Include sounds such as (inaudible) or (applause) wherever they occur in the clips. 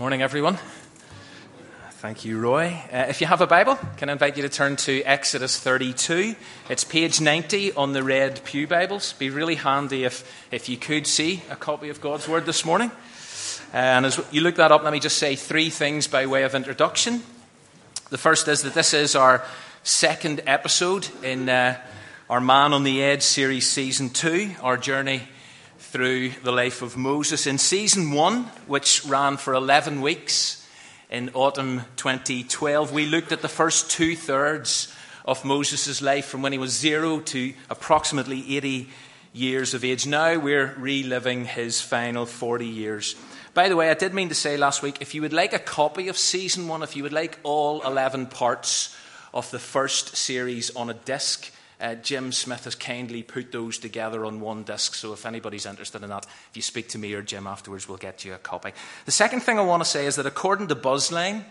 Morning, everyone. Thank you, Roy. Uh, if you have a Bible, can I invite you to turn to Exodus 32? It's page 90 on the red Pew Bibles. Be really handy if, if you could see a copy of God's Word this morning. Uh, and as you look that up, let me just say three things by way of introduction. The first is that this is our second episode in uh, our Man on the Edge series, season two, our journey through the life of Moses. In season one, which ran for 11 weeks in autumn 2012, we looked at the first two thirds of Moses' life from when he was zero to approximately 80 years of age. Now we're reliving his final 40 years. By the way, I did mean to say last week if you would like a copy of season one, if you would like all 11 parts of the first series on a disc, uh, Jim Smith has kindly put those together on one disc, so if anybody's interested in that, if you speak to me or Jim afterwards, we'll get you a copy. The second thing I want to say is that according to Buzzline,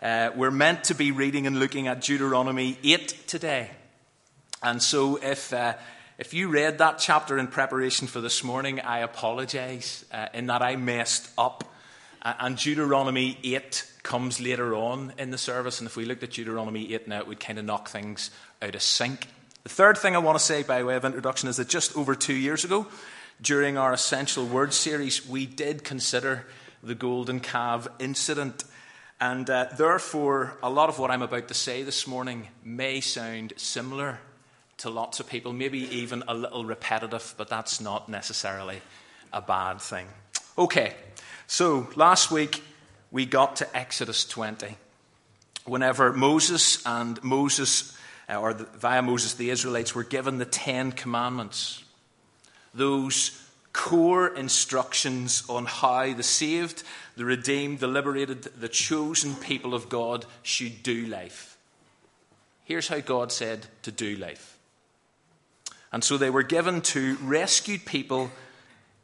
uh, we're meant to be reading and looking at Deuteronomy 8 today. And so if, uh, if you read that chapter in preparation for this morning, I apologize uh, in that I messed up. and Deuteronomy 8 comes later on in the service. And if we looked at Deuteronomy 8 now, it would kind of knock things out of sync. The third thing I want to say by way of introduction is that just over two years ago, during our Essential Word series, we did consider the Golden Calf incident. And uh, therefore, a lot of what I'm about to say this morning may sound similar to lots of people, maybe even a little repetitive, but that's not necessarily a bad thing. Okay, so last week we got to Exodus 20. Whenever Moses and Moses uh, or the, via Moses, the Israelites were given the Ten Commandments. Those core instructions on how the saved, the redeemed, the liberated, the chosen people of God should do life. Here's how God said to do life. And so they were given to rescued people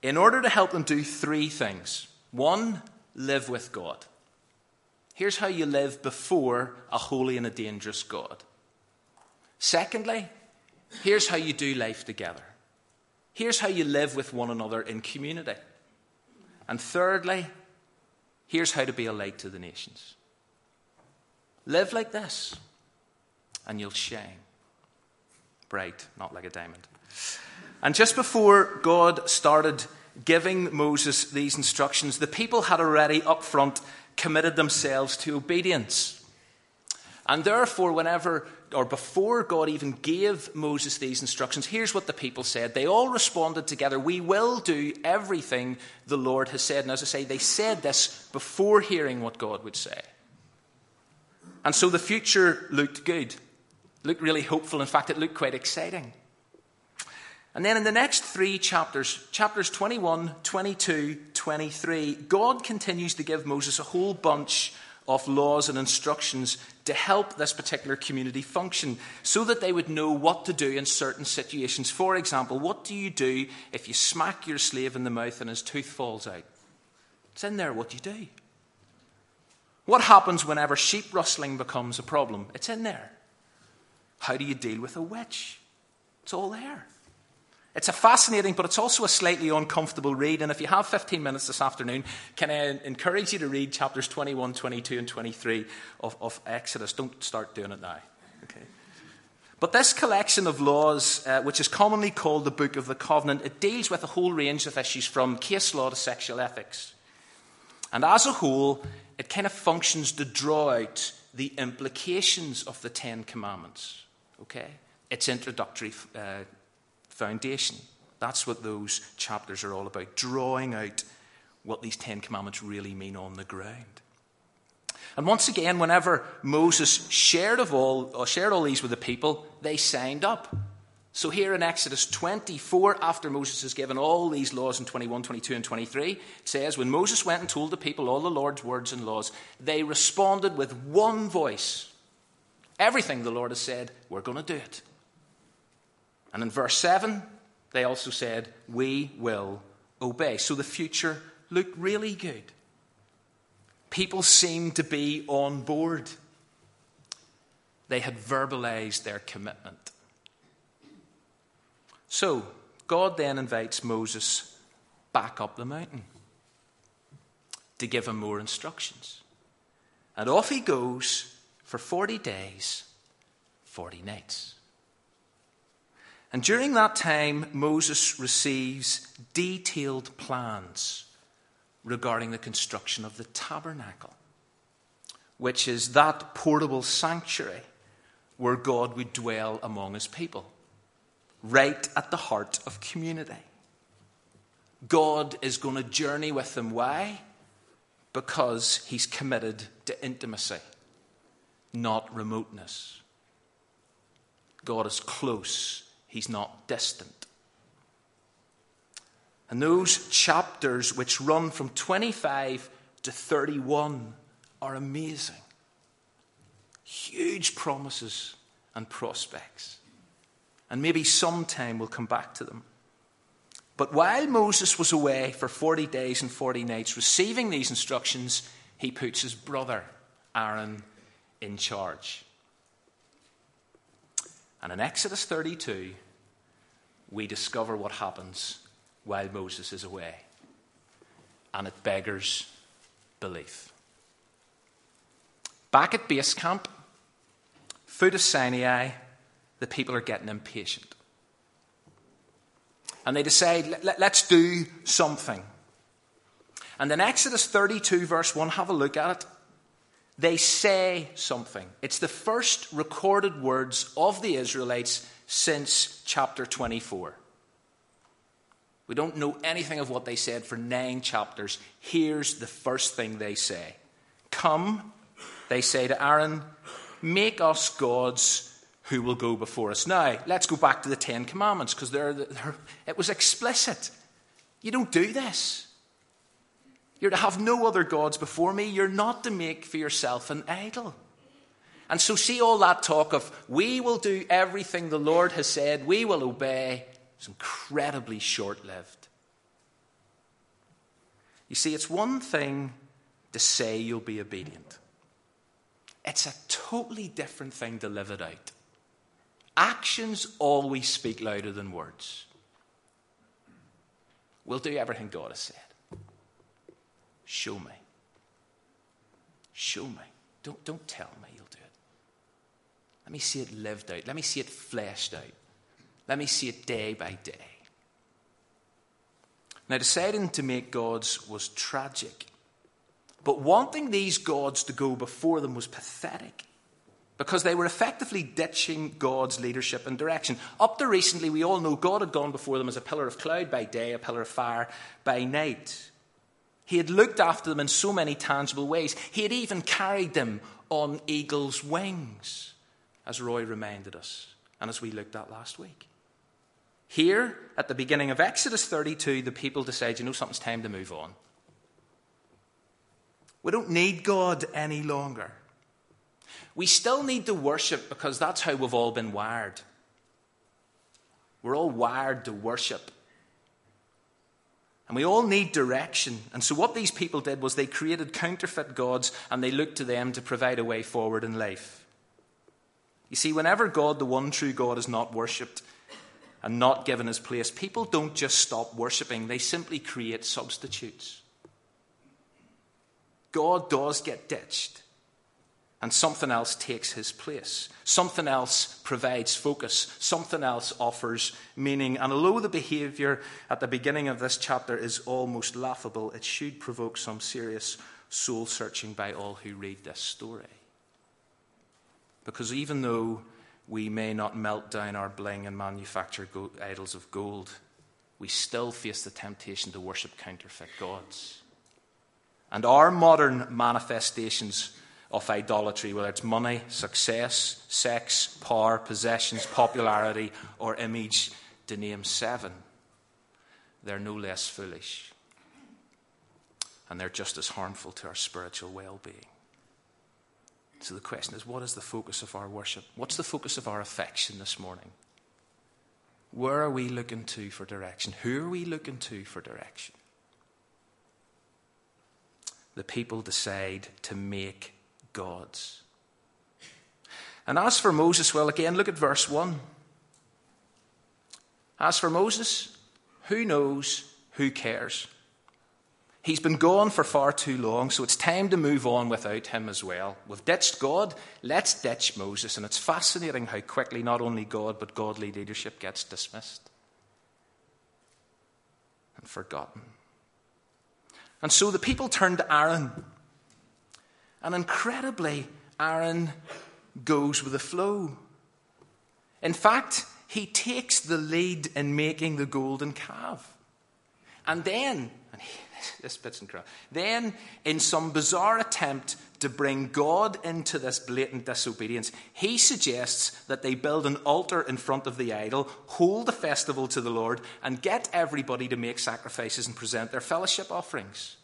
in order to help them do three things. One, live with God. Here's how you live before a holy and a dangerous God. Secondly, here's how you do life together. Here's how you live with one another in community. And thirdly, here's how to be a light to the nations. Live like this, and you'll shine. Bright, not like a diamond. And just before God started giving Moses these instructions, the people had already up front committed themselves to obedience. And therefore, whenever or before God even gave Moses these instructions, here's what the people said. They all responded together, We will do everything the Lord has said. And as I say, they said this before hearing what God would say. And so the future looked good, looked really hopeful. In fact, it looked quite exciting. And then in the next three chapters, chapters 21, 22, 23, God continues to give Moses a whole bunch of laws and instructions to help this particular community function so that they would know what to do in certain situations. For example, what do you do if you smack your slave in the mouth and his tooth falls out? It's in there what do you do. What happens whenever sheep rustling becomes a problem? It's in there. How do you deal with a witch? It's all there. It's a fascinating, but it's also a slightly uncomfortable read. And if you have 15 minutes this afternoon, can I encourage you to read chapters 21, 22, and 23 of, of Exodus? Don't start doing it now. Okay. But this collection of laws, uh, which is commonly called the Book of the Covenant, it deals with a whole range of issues from case law to sexual ethics. And as a whole, it kind of functions to draw out the implications of the Ten Commandments. Okay? It's introductory uh, foundation. That's what those chapters are all about, drawing out what these Ten Commandments really mean on the ground. And once again, whenever Moses shared, of all, or shared all these with the people, they signed up. So here in Exodus 24, after Moses has given all these laws in 21, 22, and 23, it says, When Moses went and told the people all the Lord's words and laws, they responded with one voice. Everything the Lord has said, we're going to do it. And in verse 7, they also said, We will obey. So the future looked really good. People seemed to be on board. They had verbalized their commitment. So, God then invites Moses back up the mountain. to give him more instructions. And off he goes for 40 days, 40 nights. And during that time, Moses receives detailed plans regarding the construction of the tabernacle, which is that portable sanctuary where God would dwell among his people, right at the heart of community. God is going to journey with them. Why? Because he's committed to intimacy, not remoteness. God is close, he's not distant. And those chapters, which run from 25 to 31, are amazing. Huge promises and prospects. And maybe sometime we'll come back to them. But while Moses was away for 40 days and 40 nights receiving these instructions, he puts his brother Aaron in charge. And in Exodus 32, we discover what happens while Moses is away. And it beggars belief. Back at base camp, foot of Sinai, the people are getting impatient. And they decide, Let, us do something. And in Exodus 32, verse 1, have a look at it. They say something. It's the first recorded words of the Israelites since chapter 24. We don't know anything of what they said for nine chapters. Here's the first thing they say Come, they say to Aaron, make us gods who will go before us. Now, let's go back to the Ten Commandments because it was explicit. You don't do this. You're to have no other gods before me. You're not to make for yourself an idol. And so, see all that talk of we will do everything the Lord has said, we will obey, it's incredibly short lived. You see, it's one thing to say you'll be obedient, it's a totally different thing to live it out. Actions always speak louder than words. We'll do everything God has said. Show me. Show me. Don't, don't tell me you'll do it. Let me see it lived out. Let me see it fleshed out. Let me see it day by day. Now, deciding to make gods was tragic. But wanting these gods to go before them was pathetic because they were effectively ditching God's leadership and direction. Up to recently, we all know God had gone before them as a pillar of cloud by day, a pillar of fire by night. He had looked after them in so many tangible ways. He had even carried them on eagle's wings, as Roy reminded us, and as we looked at last week. Here, at the beginning of Exodus 32, the people decide, you know, something's time to move on. We don't need God any longer. We still need to worship because that's how we've all been wired. We're all wired to worship. And we all need direction. And so, what these people did was they created counterfeit gods and they looked to them to provide a way forward in life. You see, whenever God, the one true God, is not worshipped and not given his place, people don't just stop worshipping, they simply create substitutes. God does get ditched and something else takes his place. Something else provides focus. Something else offers meaning. And although the behavior at the beginning of this chapter is almost laughable, it should provoke some serious soul searching by all who read this story. Because even though we may not melt down our bling and manufacture idols of gold, we still face the temptation to worship counterfeit gods. And our modern manifestations of idolatry, whether it's money, success, sex, power, possessions, popularity, or image, to name seven. They're no less foolish. And they're just as harmful to our spiritual well being. So the question is what is the focus of our worship? What's the focus of our affection this morning? Where are we looking to for direction? Who are we looking to for direction? The people decide to make gods. And as for Moses, well, again, look at verse 1. As for Moses, who knows, who cares? He's been gone for far too long, so it's time to move on without him as well. We've ditched God, let's ditch Moses. And it's fascinating how quickly not only God, but godly leadership gets dismissed and forgotten. And so the people turn to Aaron. And incredibly, Aaron goes with the flow. In fact, he takes the lead in making the golden calf. And then, and he, (laughs) this bit's incredible. Then, in some bizarre attempt to bring God into this blatant disobedience, he suggests that they build an altar in front of the idol, hold a festival to the Lord, and get everybody to make sacrifices and present their fellowship offerings.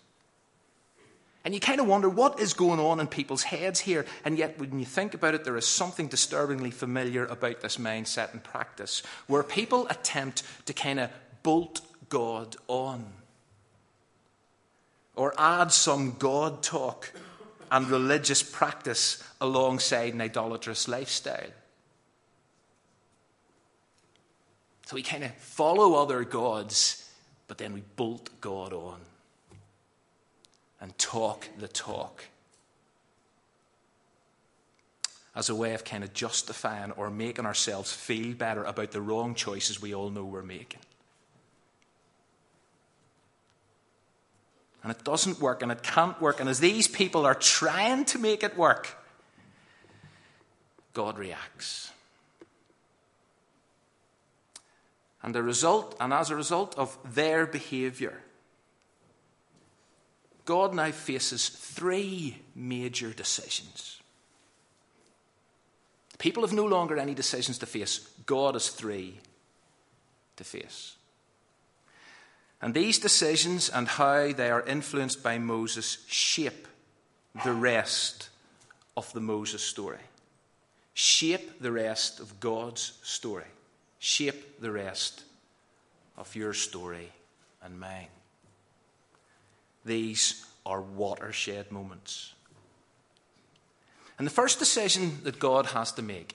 And you kind of wonder what is going on in people's heads here. And yet, when you think about it, there is something disturbingly familiar about this mindset and practice where people attempt to kind of bolt God on or add some God talk and religious practice alongside an idolatrous lifestyle. So we kind of follow other gods, but then we bolt God on and talk the talk as a way of kind of justifying or making ourselves feel better about the wrong choices we all know we're making. And it doesn't work and it can't work. And as these people are trying to make it work, God reacts. And the result, and as a result of their behavior, God now faces three major decisions. People have no longer any decisions to face. God has three to face. And these decisions and how they are influenced by Moses shape the rest of the Moses story. Shape the rest of God's story. Shape the rest of your story and mine. These are watershed moments. And the first decision that God has to make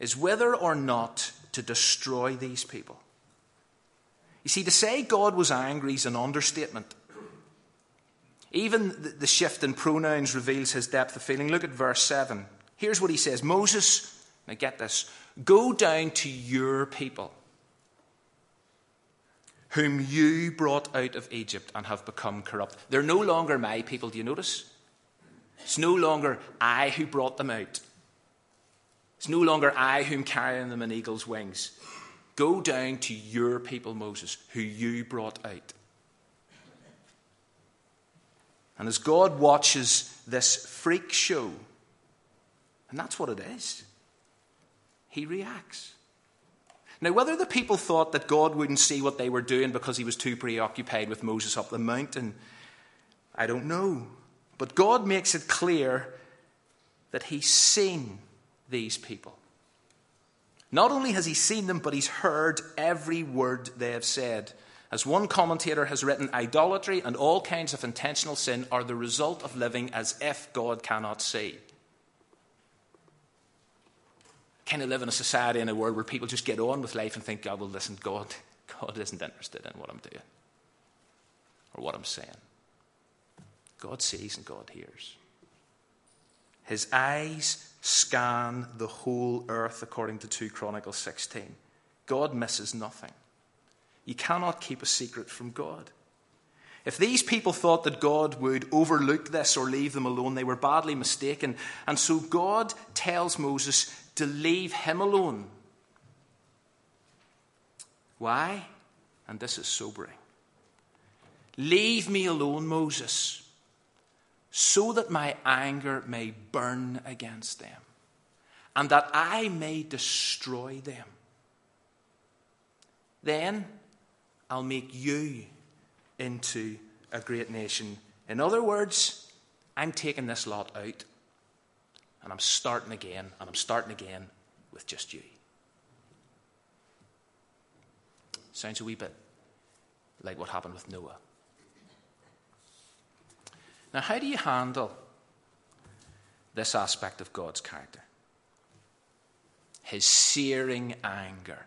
is whether or not to destroy these people. You see, to say God was angry is an understatement. Even the shift in pronouns reveals his depth of feeling. Look at verse 7. Here's what he says Moses, now get this, go down to your people, whom you brought out of Egypt and have become corrupt. They're no longer my people, do you notice? It's no longer I who brought them out. It's no longer I whom carrying them in eagle's wings. Go down to your people, Moses, who you brought out. And as God watches this freak show, and that's what it is, he reacts. Now, whether the people thought that God wouldn't see what they were doing because he was too preoccupied with Moses up the mountain, I don't know. But God makes it clear that he's seen these people. Not only has he seen them, but he's heard every word they have said. As one commentator has written, idolatry and all kinds of intentional sin are the result of living as if God cannot see. Kind of live in a society in a world where people just get on with life and think, God, well, listen, God, (laughs) God isn't interested in what I'm doing or what I'm saying. God sees and God hears. His eyes scan the whole earth, according to 2 Chronicles 16. God misses nothing. You cannot keep a secret from God. If these people thought that God would overlook this or leave them alone, they were badly mistaken. And so God tells Moses to leave him alone. Why? And this is sobering. Leave me alone, Moses so that my anger may burn against them, and that I may destroy them. Then I'll make you into a great nation. In other words, I'm taking this lot out, and I'm starting again, and I'm starting again with just you. Sounds a wee bit like what happened with Noah. Now, how do you handle this aspect of God's character? His searing anger,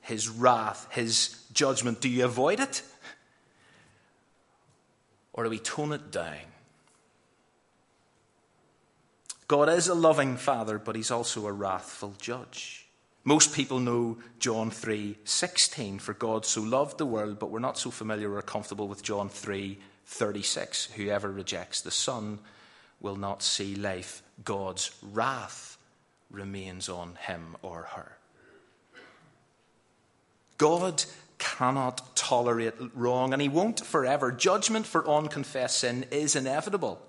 his wrath, his judgment. Do you avoid it? Or do we tone it down? God is a loving father, but he's also a wrathful judge. Most people know John 3:16 for God so loved the world, but we're not so familiar or comfortable with John 3:36. Whoever rejects the Son will not see life. God's wrath remains on him or her. God cannot tolerate wrong, and he won't forever. Judgment for unconfessed sin is inevitable.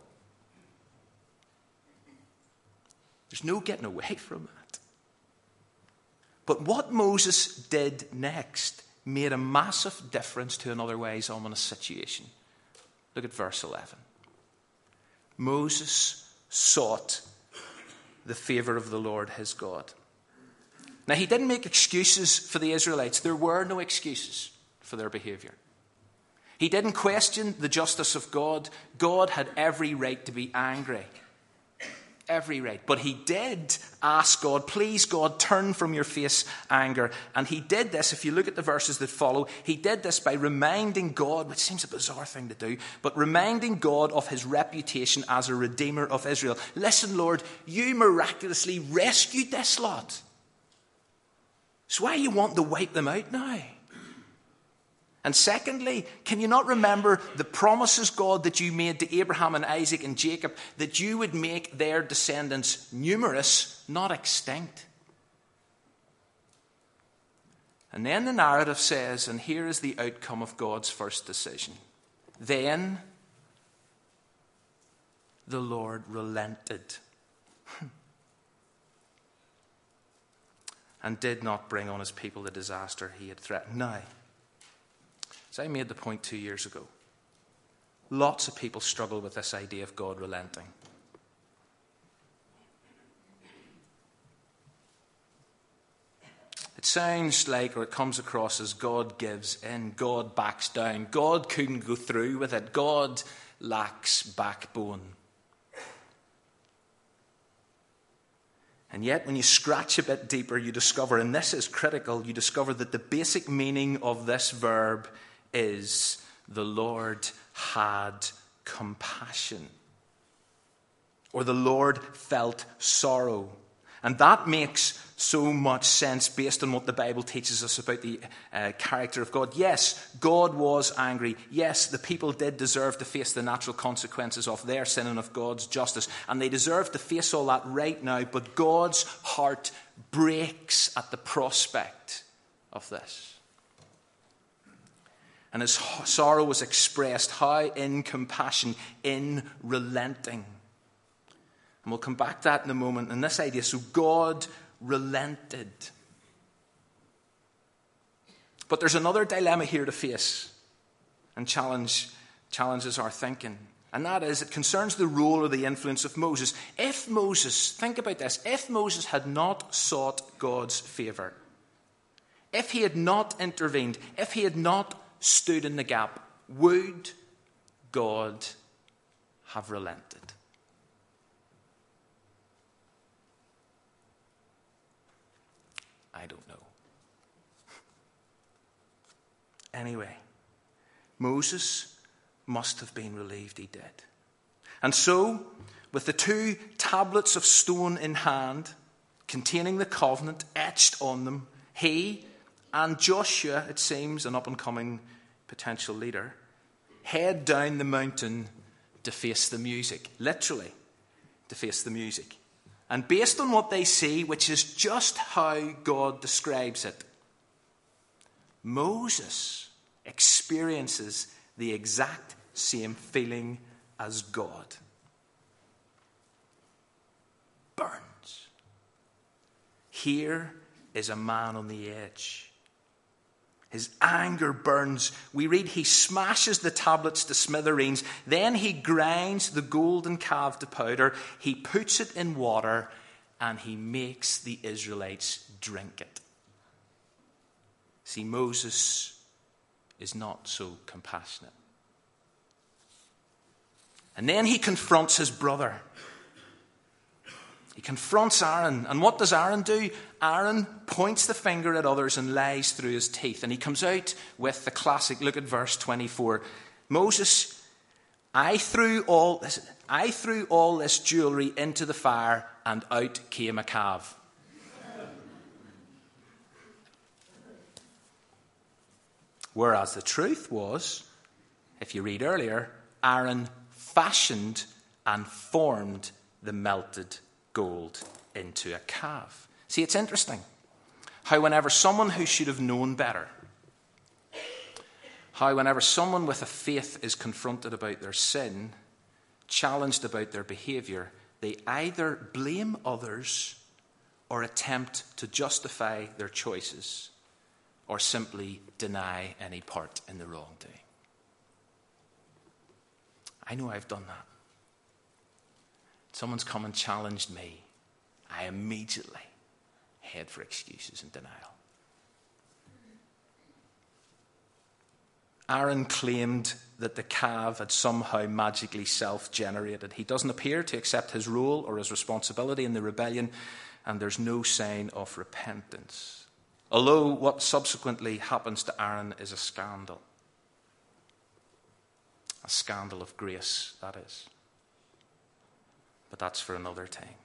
There's no getting away from that. But what Moses did next made a massive difference to an otherwise ominous situation. Look at verse 11. Moses sought the favor of the Lord his God. Now, he didn't make excuses for the Israelites. There were no excuses for their behavior. He didn't question the justice of God. God had every right to be angry every right. But he did ask God, please, God, turn from your face anger. And he did this, if you look at the verses that follow, he did this by reminding God, which seems a bizarre thing to do, but reminding God of his reputation as a redeemer of Israel. Listen, Lord, you miraculously rescued this lot. So why you want to wipe them out now? And secondly, can you not remember the promises, God, that you made to Abraham and Isaac and Jacob that you would make their descendants numerous, not extinct? And then the narrative says, and here is the outcome of God's first decision. Then the Lord relented (laughs) and did not bring on his people the disaster he had threatened. Now, I made the point two years ago, lots of people struggle with this idea of God relenting. It sounds like, or it comes across as God gives in, God backs down, God couldn't go through with it, God lacks backbone. And yet, when you scratch a bit deeper, you discover, and this is critical, you discover that the basic meaning of this verb is the Lord had compassion. Or the Lord felt sorrow. And that makes so much sense based on what the Bible teaches us about the uh, character of God. Yes, God was angry. Yes, the people did deserve to face the natural consequences of their sin and of God's justice. And they deserve to face all that right now. But God's heart breaks at the prospect of this. And his sorrow was expressed how in compassion, in relenting. And we'll come back to that in a moment. And this idea so God relented. But there's another dilemma here to face and challenge, challenges our thinking. And that is, it concerns the role or the influence of Moses. If Moses, think about this, if Moses had not sought God's favor, if he had not intervened, if he had not stood in the gap, would God have relented? I don't know. Anyway, Moses must have been relieved he did. And so, with the two tablets of stone in hand, containing the covenant etched on them, he and Joshua, it seems, an up and coming potential leader, head down the mountain to face the music, literally, to face the music. And based on what they see, which is just how God describes it, Moses experiences the exact same feeling as God. Burns. Here is a man on the edge. His anger burns. We read he smashes the tablets to smithereens. Then he grinds the golden calf to powder. He puts it in water and he makes the Israelites drink it. See, Moses is not so compassionate. And then he confronts his brother. He confronts Aaron. And what does Aaron do? Aaron points the finger at others and lies through his teeth. And he comes out with the classic look at verse 24. Moses I threw all, I threw all this jewelry into the fire, and out came a calf. Whereas the truth was, if you read earlier, Aaron fashioned and formed the melted gold into a calf. See, it's interesting how, whenever someone who should have known better, how, whenever someone with a faith is confronted about their sin, challenged about their behavior, they either blame others or attempt to justify their choices or simply deny any part in the wrongdoing. I know I've done that. Someone's come and challenged me. I immediately head for excuses and denial. Aaron claimed that the calf had somehow magically self generated. He doesn't appear to accept his role or his responsibility in the rebellion, and there's no sign of repentance. Although what subsequently happens to Aaron is a scandal. A scandal of grace, that is. But that's for another time.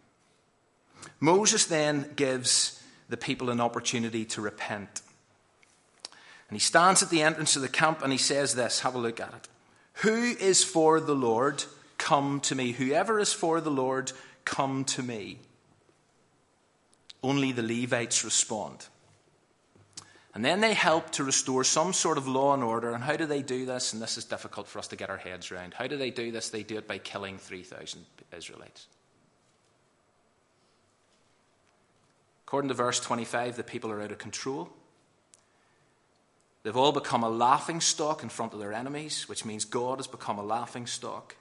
Moses then gives the people an opportunity to repent. And he stands at the entrance of the camp and he says this have a look at it. Who is for the Lord? Come to me. Whoever is for the Lord, come to me. Only the Levites respond. And then they help to restore some sort of law and order. And how do they do this? And this is difficult for us to get our heads around. How do they do this? They do it by killing 3,000 Israelites. According to verse 25, the people are out of control. They've all become a laughing stock in front of their enemies, which means God has become a laughing stock.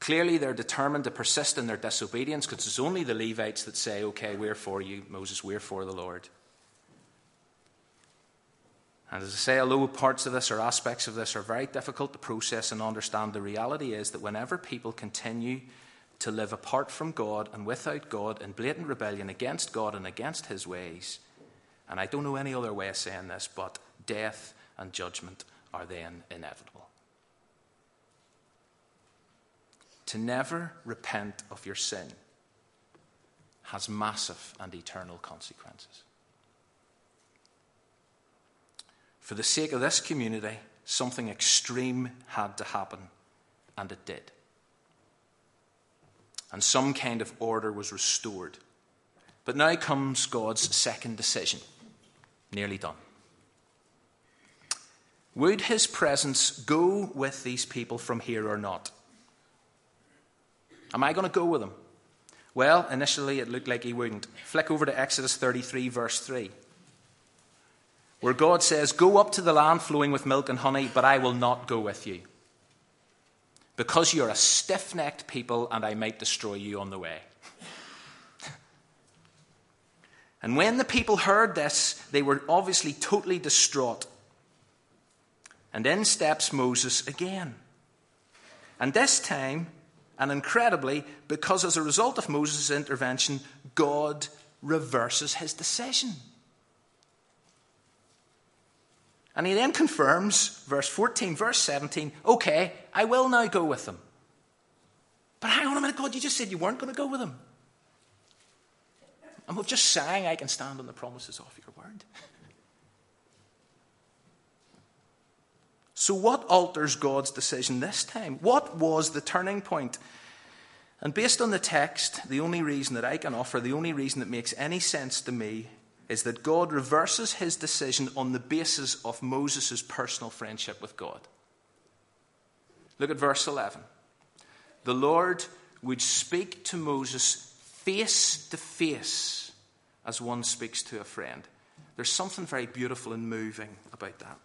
Clearly, they're determined to persist in their disobedience because it's only the Levites that say, Okay, we're for you, Moses, we're for the Lord. And as I say, although parts of this or aspects of this are very difficult to process and understand, the reality is that whenever people continue to live apart from God and without God in blatant rebellion against God and against His ways, and I don't know any other way of saying this, but death and judgment are then inevitable. To never repent of your sin has massive and eternal consequences. For the sake of this community, something extreme had to happen, and it did. And some kind of order was restored. But now comes God's second decision. Nearly done. Would his presence go with these people from here or not? Am I going to go with them? Well, initially it looked like he wouldn't. Flick over to Exodus 33, verse 3, where God says, Go up to the land flowing with milk and honey, but I will not go with you. Because you are a stiff necked people, and I might destroy you on the way. (laughs) and when the people heard this, they were obviously totally distraught. And in steps Moses again. And this time, and incredibly, because as a result of Moses' intervention, God reverses his decision. And he then confirms, verse 14, verse 17, okay, I will now go with them. But hang on a minute, God, you just said you weren't going to go with them. And we've just sang, I can stand on the promises of your word. So, what alters God's decision this time? What was the turning point? And based on the text, the only reason that I can offer, the only reason that makes any sense to me, is that God reverses his decision on the basis of Moses' personal friendship with God. Look at verse 11. The Lord would speak to Moses face to face as one speaks to a friend. There's something very beautiful and moving about that.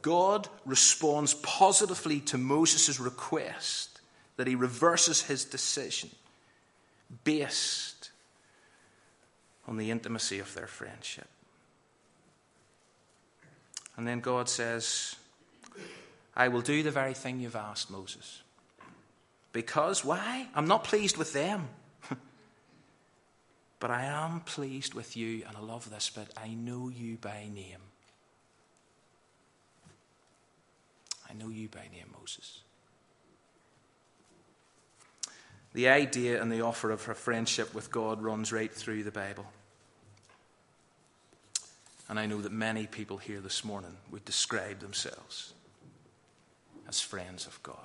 God responds positively to Moses' request that he reverses his decision based on the intimacy of their friendship. And then God says, I will do the very thing you've asked, Moses. Because, why? I'm not pleased with them. (laughs) but I am pleased with you, and I love this But I know you by name. I know you by name, Moses. The idea and the offer of her friendship with God runs right through the Bible. And I know that many people here this morning would describe themselves as friends of God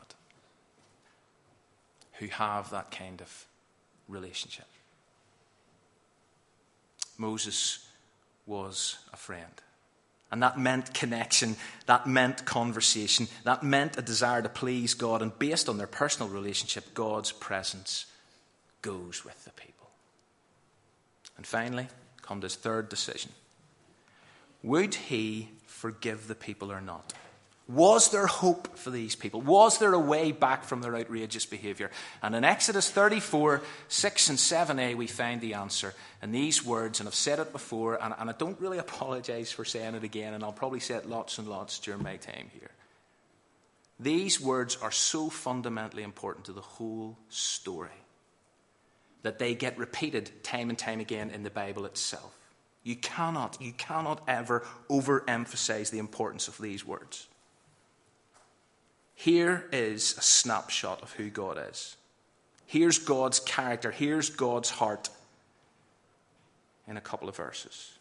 who have that kind of relationship. Moses was a friend. And that meant connection, that meant conversation, that meant a desire to please God. And based on their personal relationship, God's presence goes with the people. And finally, comes his third decision Would he forgive the people or not? Was there hope for these people? Was there a way back from their outrageous behavior? And in Exodus 34, 6 and 7a, we find the answer in these words, and I've said it before, and, and I don't really (laughs) apologize for saying it again, and I'll probably say it lots and lots during my time here. These words are so fundamentally important to the whole story that they get repeated time and time again in the Bible itself. You cannot, you cannot ever overemphasize the importance of these words. Here is a snapshot of who God is. Here's God's character. Here's God's heart in a couple of verses.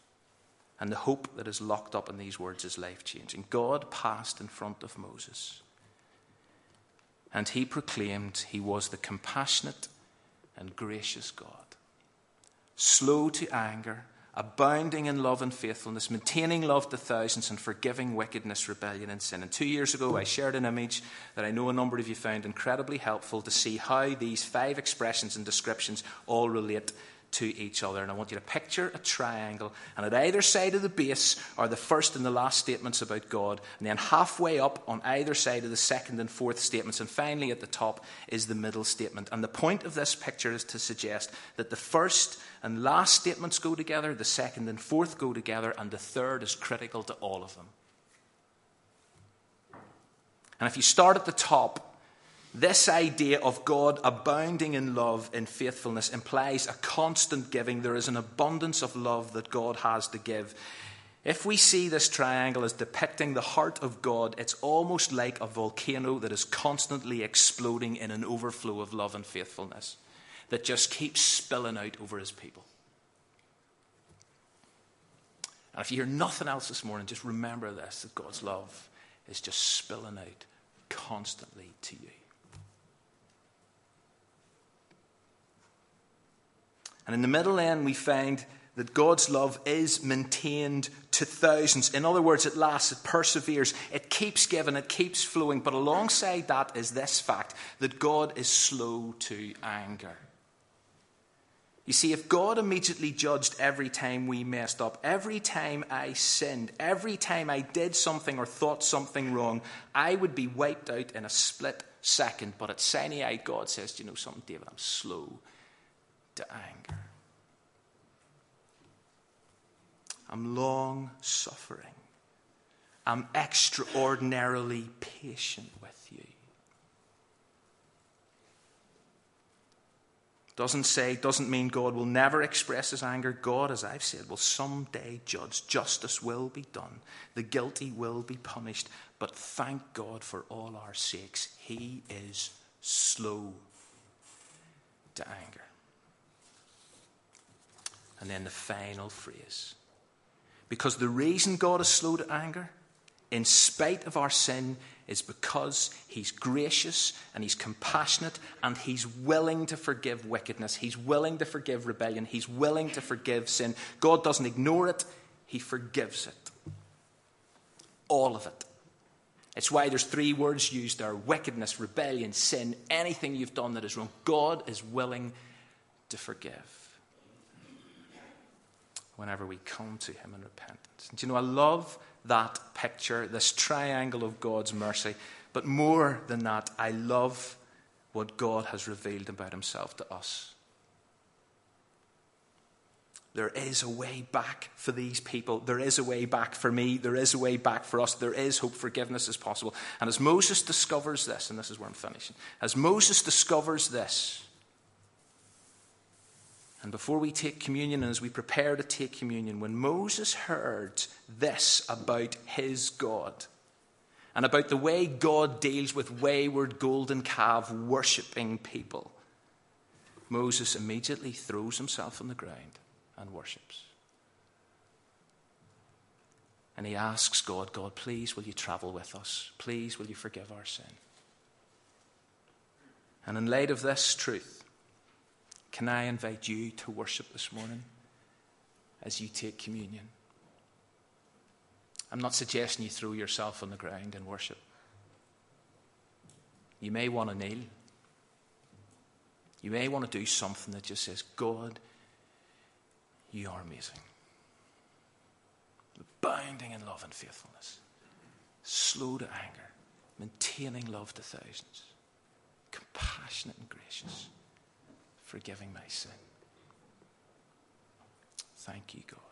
And the hope that is locked up in these words is life changing. God passed in front of Moses, and he proclaimed he was the compassionate and gracious God, slow to anger abounding in love and faithfulness, maintaining love to thousands, and forgiving wickedness, rebellion, and sin. And two years ago, I shared an image that I know a number of you found incredibly helpful to see how these five expressions and descriptions all relate to each other. And I want you to picture a triangle, and at either side of the base are the first and the last statements about God, and then halfway up on either side of the second and fourth statements, and finally at the top is the middle statement. And the point of this picture is to suggest that the first and last statements go together, the second and fourth go together, and the third is critical to all of them. And if you start at the top, this idea of God abounding in love and faithfulness implies a constant giving. There is an abundance of love that God has to give. If we see this triangle as depicting the heart of God, it's almost like a volcano that is constantly exploding in an overflow of love and faithfulness that just keeps spilling out over his people. And if you hear nothing else this morning, just remember this that God's love is just spilling out constantly to you. And in the middle end, we find that God's love is maintained to thousands. In other words, it lasts, it perseveres, it keeps giving, it keeps flowing. But alongside that is this fact that God is slow to anger. You see, if God immediately judged every time we messed up, every time I sinned, every time I did something or thought something wrong, I would be wiped out in a split second. But at Sinai, God says, Do you know something, David? I'm slow to anger. I'm long suffering. I'm extraordinarily patient with you. Doesn't say, doesn't mean God will never express his anger. God, as I've said, will someday judge. Justice will be done. The guilty will be punished. But thank God for all our sakes, he is slow to anger. And then the final phrase. Because the reason God is slow to anger, in spite of our sin, is because He's gracious and He's compassionate and He's willing to forgive wickedness. He's willing to forgive rebellion. He's willing to forgive sin. God doesn't ignore it, He forgives it. All of it. It's why there's three words used there wickedness, rebellion, sin, anything you've done that is wrong. God is willing to forgive whenever we come to Him in repentance. And you know, I love that picture, this triangle of God's mercy. But more than that, I love what God has revealed about Himself to us. There is a way back for these people. There is a way back for me. There is a way back for us. There is hope. Forgiveness is possible. And as Moses discovers this, and this is where I'm finishing, as Moses discovers this, and before we take communion, as we prepare to take communion, when Moses heard this about his God, and about the way God deals with wayward golden calf worshipping people, Moses immediately throws himself on the ground and worships. And he asks God, God, please will you travel with us? Please will you forgive our sin? And in light of this truth, can I invite you to worship this morning as you take communion? I'm not suggesting you throw yourself on the ground and worship. You may want to kneel. You may want to do something that just says, God, you are amazing. Abounding in love and faithfulness, slow to anger, maintaining love to thousands, compassionate and gracious, forgiving my sin. Thank you, God.